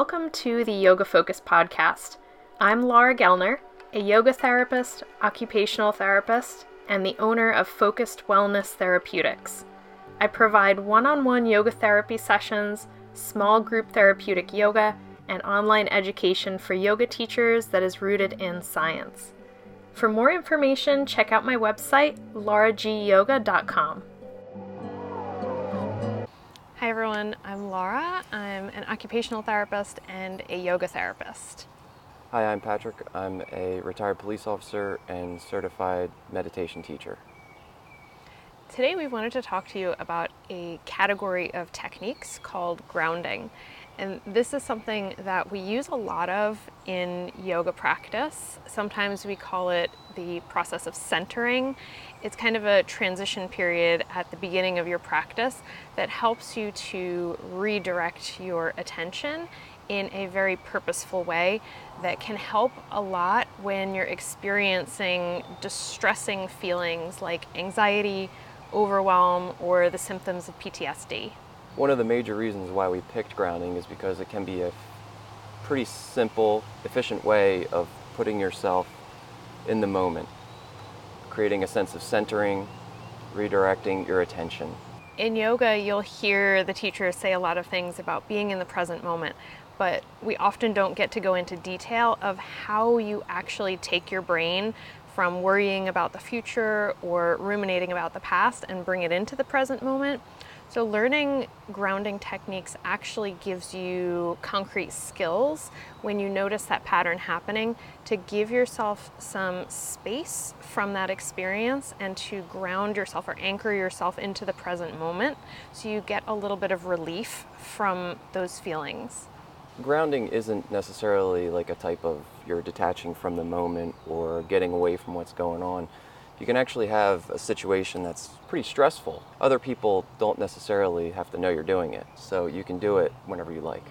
Welcome to the Yoga Focus podcast. I'm Laura Gellner, a yoga therapist, occupational therapist, and the owner of Focused Wellness Therapeutics. I provide one on one yoga therapy sessions, small group therapeutic yoga, and online education for yoga teachers that is rooted in science. For more information, check out my website, lauragyoga.com. Hi everyone, I'm Laura. I'm an occupational therapist and a yoga therapist. Hi, I'm Patrick. I'm a retired police officer and certified meditation teacher. Today we wanted to talk to you about a category of techniques called grounding. And this is something that we use a lot of in yoga practice. Sometimes we call it the process of centering. It's kind of a transition period at the beginning of your practice that helps you to redirect your attention in a very purposeful way that can help a lot when you're experiencing distressing feelings like anxiety, overwhelm, or the symptoms of PTSD. One of the major reasons why we picked grounding is because it can be a pretty simple, efficient way of putting yourself in the moment, creating a sense of centering, redirecting your attention. In yoga, you'll hear the teachers say a lot of things about being in the present moment, but we often don't get to go into detail of how you actually take your brain from worrying about the future or ruminating about the past and bring it into the present moment. So, learning grounding techniques actually gives you concrete skills when you notice that pattern happening to give yourself some space from that experience and to ground yourself or anchor yourself into the present moment so you get a little bit of relief from those feelings. Grounding isn't necessarily like a type of you're detaching from the moment or getting away from what's going on you can actually have a situation that's pretty stressful. Other people don't necessarily have to know you're doing it, so you can do it whenever you like.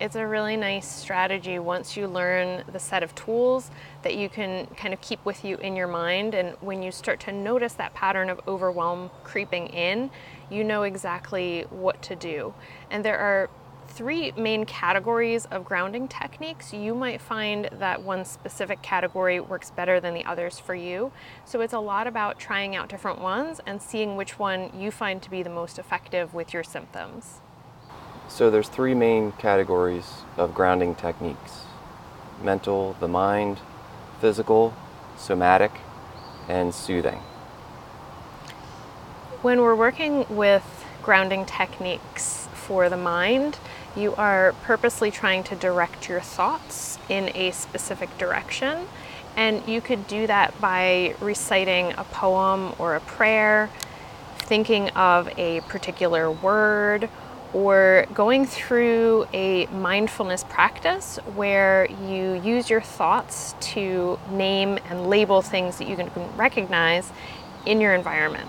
It's a really nice strategy once you learn the set of tools that you can kind of keep with you in your mind. And when you start to notice that pattern of overwhelm creeping in, you know exactly what to do. And there are three main categories of grounding techniques. You might find that one specific category works better than the others for you. So it's a lot about trying out different ones and seeing which one you find to be the most effective with your symptoms. So there's three main categories of grounding techniques. Mental, the mind, physical, somatic, and soothing. When we're working with grounding techniques for the mind, you are purposely trying to direct your thoughts in a specific direction. And you could do that by reciting a poem or a prayer, thinking of a particular word, or going through a mindfulness practice where you use your thoughts to name and label things that you can recognize in your environment.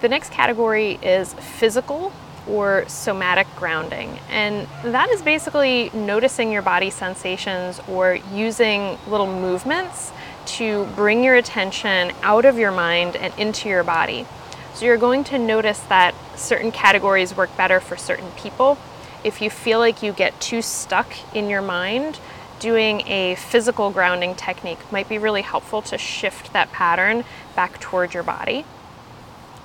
The next category is physical or somatic grounding. And that is basically noticing your body sensations or using little movements to bring your attention out of your mind and into your body. So you're going to notice that certain categories work better for certain people. If you feel like you get too stuck in your mind, doing a physical grounding technique might be really helpful to shift that pattern back toward your body.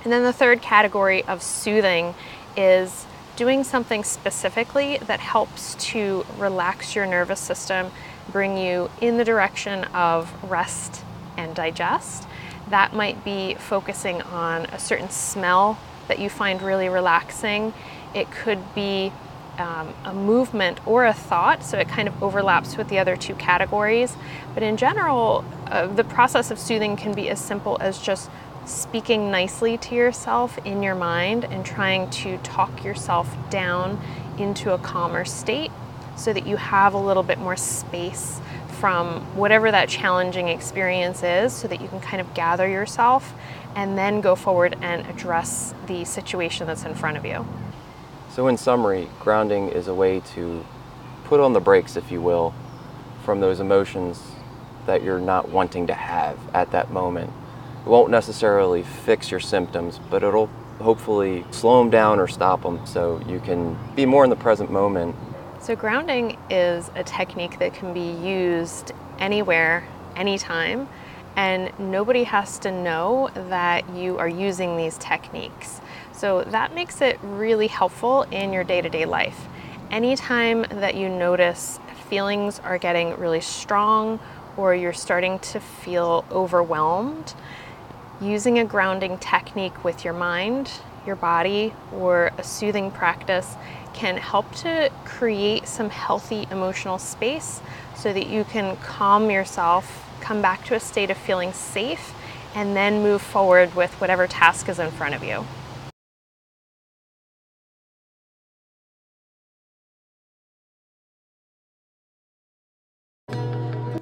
And then the third category of soothing is doing something specifically that helps to relax your nervous system, bring you in the direction of rest and digest. That might be focusing on a certain smell that you find really relaxing. It could be um, a movement or a thought, so it kind of overlaps with the other two categories. But in general, uh, the process of soothing can be as simple as just speaking nicely to yourself in your mind and trying to talk yourself down into a calmer state so that you have a little bit more space from whatever that challenging experience is so that you can kind of gather yourself and then go forward and address the situation that's in front of you. So, in summary, grounding is a way to put on the brakes, if you will, from those emotions that you're not wanting to have at that moment it won't necessarily fix your symptoms, but it'll hopefully slow them down or stop them so you can be more in the present moment So, grounding is a technique that can be used anywhere, anytime, and nobody has to know that you are using these techniques. So, that makes it really helpful in your day to day life. Anytime that you notice feelings are getting really strong or you're starting to feel overwhelmed, using a grounding technique with your mind, your body, or a soothing practice can help to create some healthy emotional space so that you can calm yourself, come back to a state of feeling safe, and then move forward with whatever task is in front of you.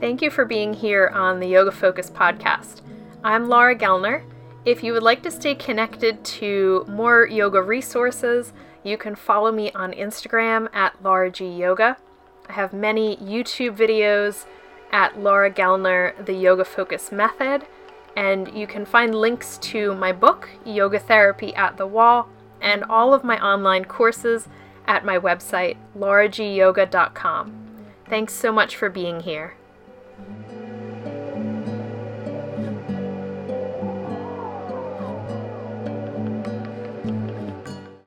Thank you for being here on the Yoga Focus podcast. I'm Laura Gellner. If you would like to stay connected to more yoga resources, you can follow me on Instagram at Laura G Yoga. I have many YouTube videos at Laura Gellner, The Yoga Focus Method, and you can find links to my book, Yoga Therapy at the Wall, and all of my online courses at my website, lauragyoga.com. Thanks so much for being here.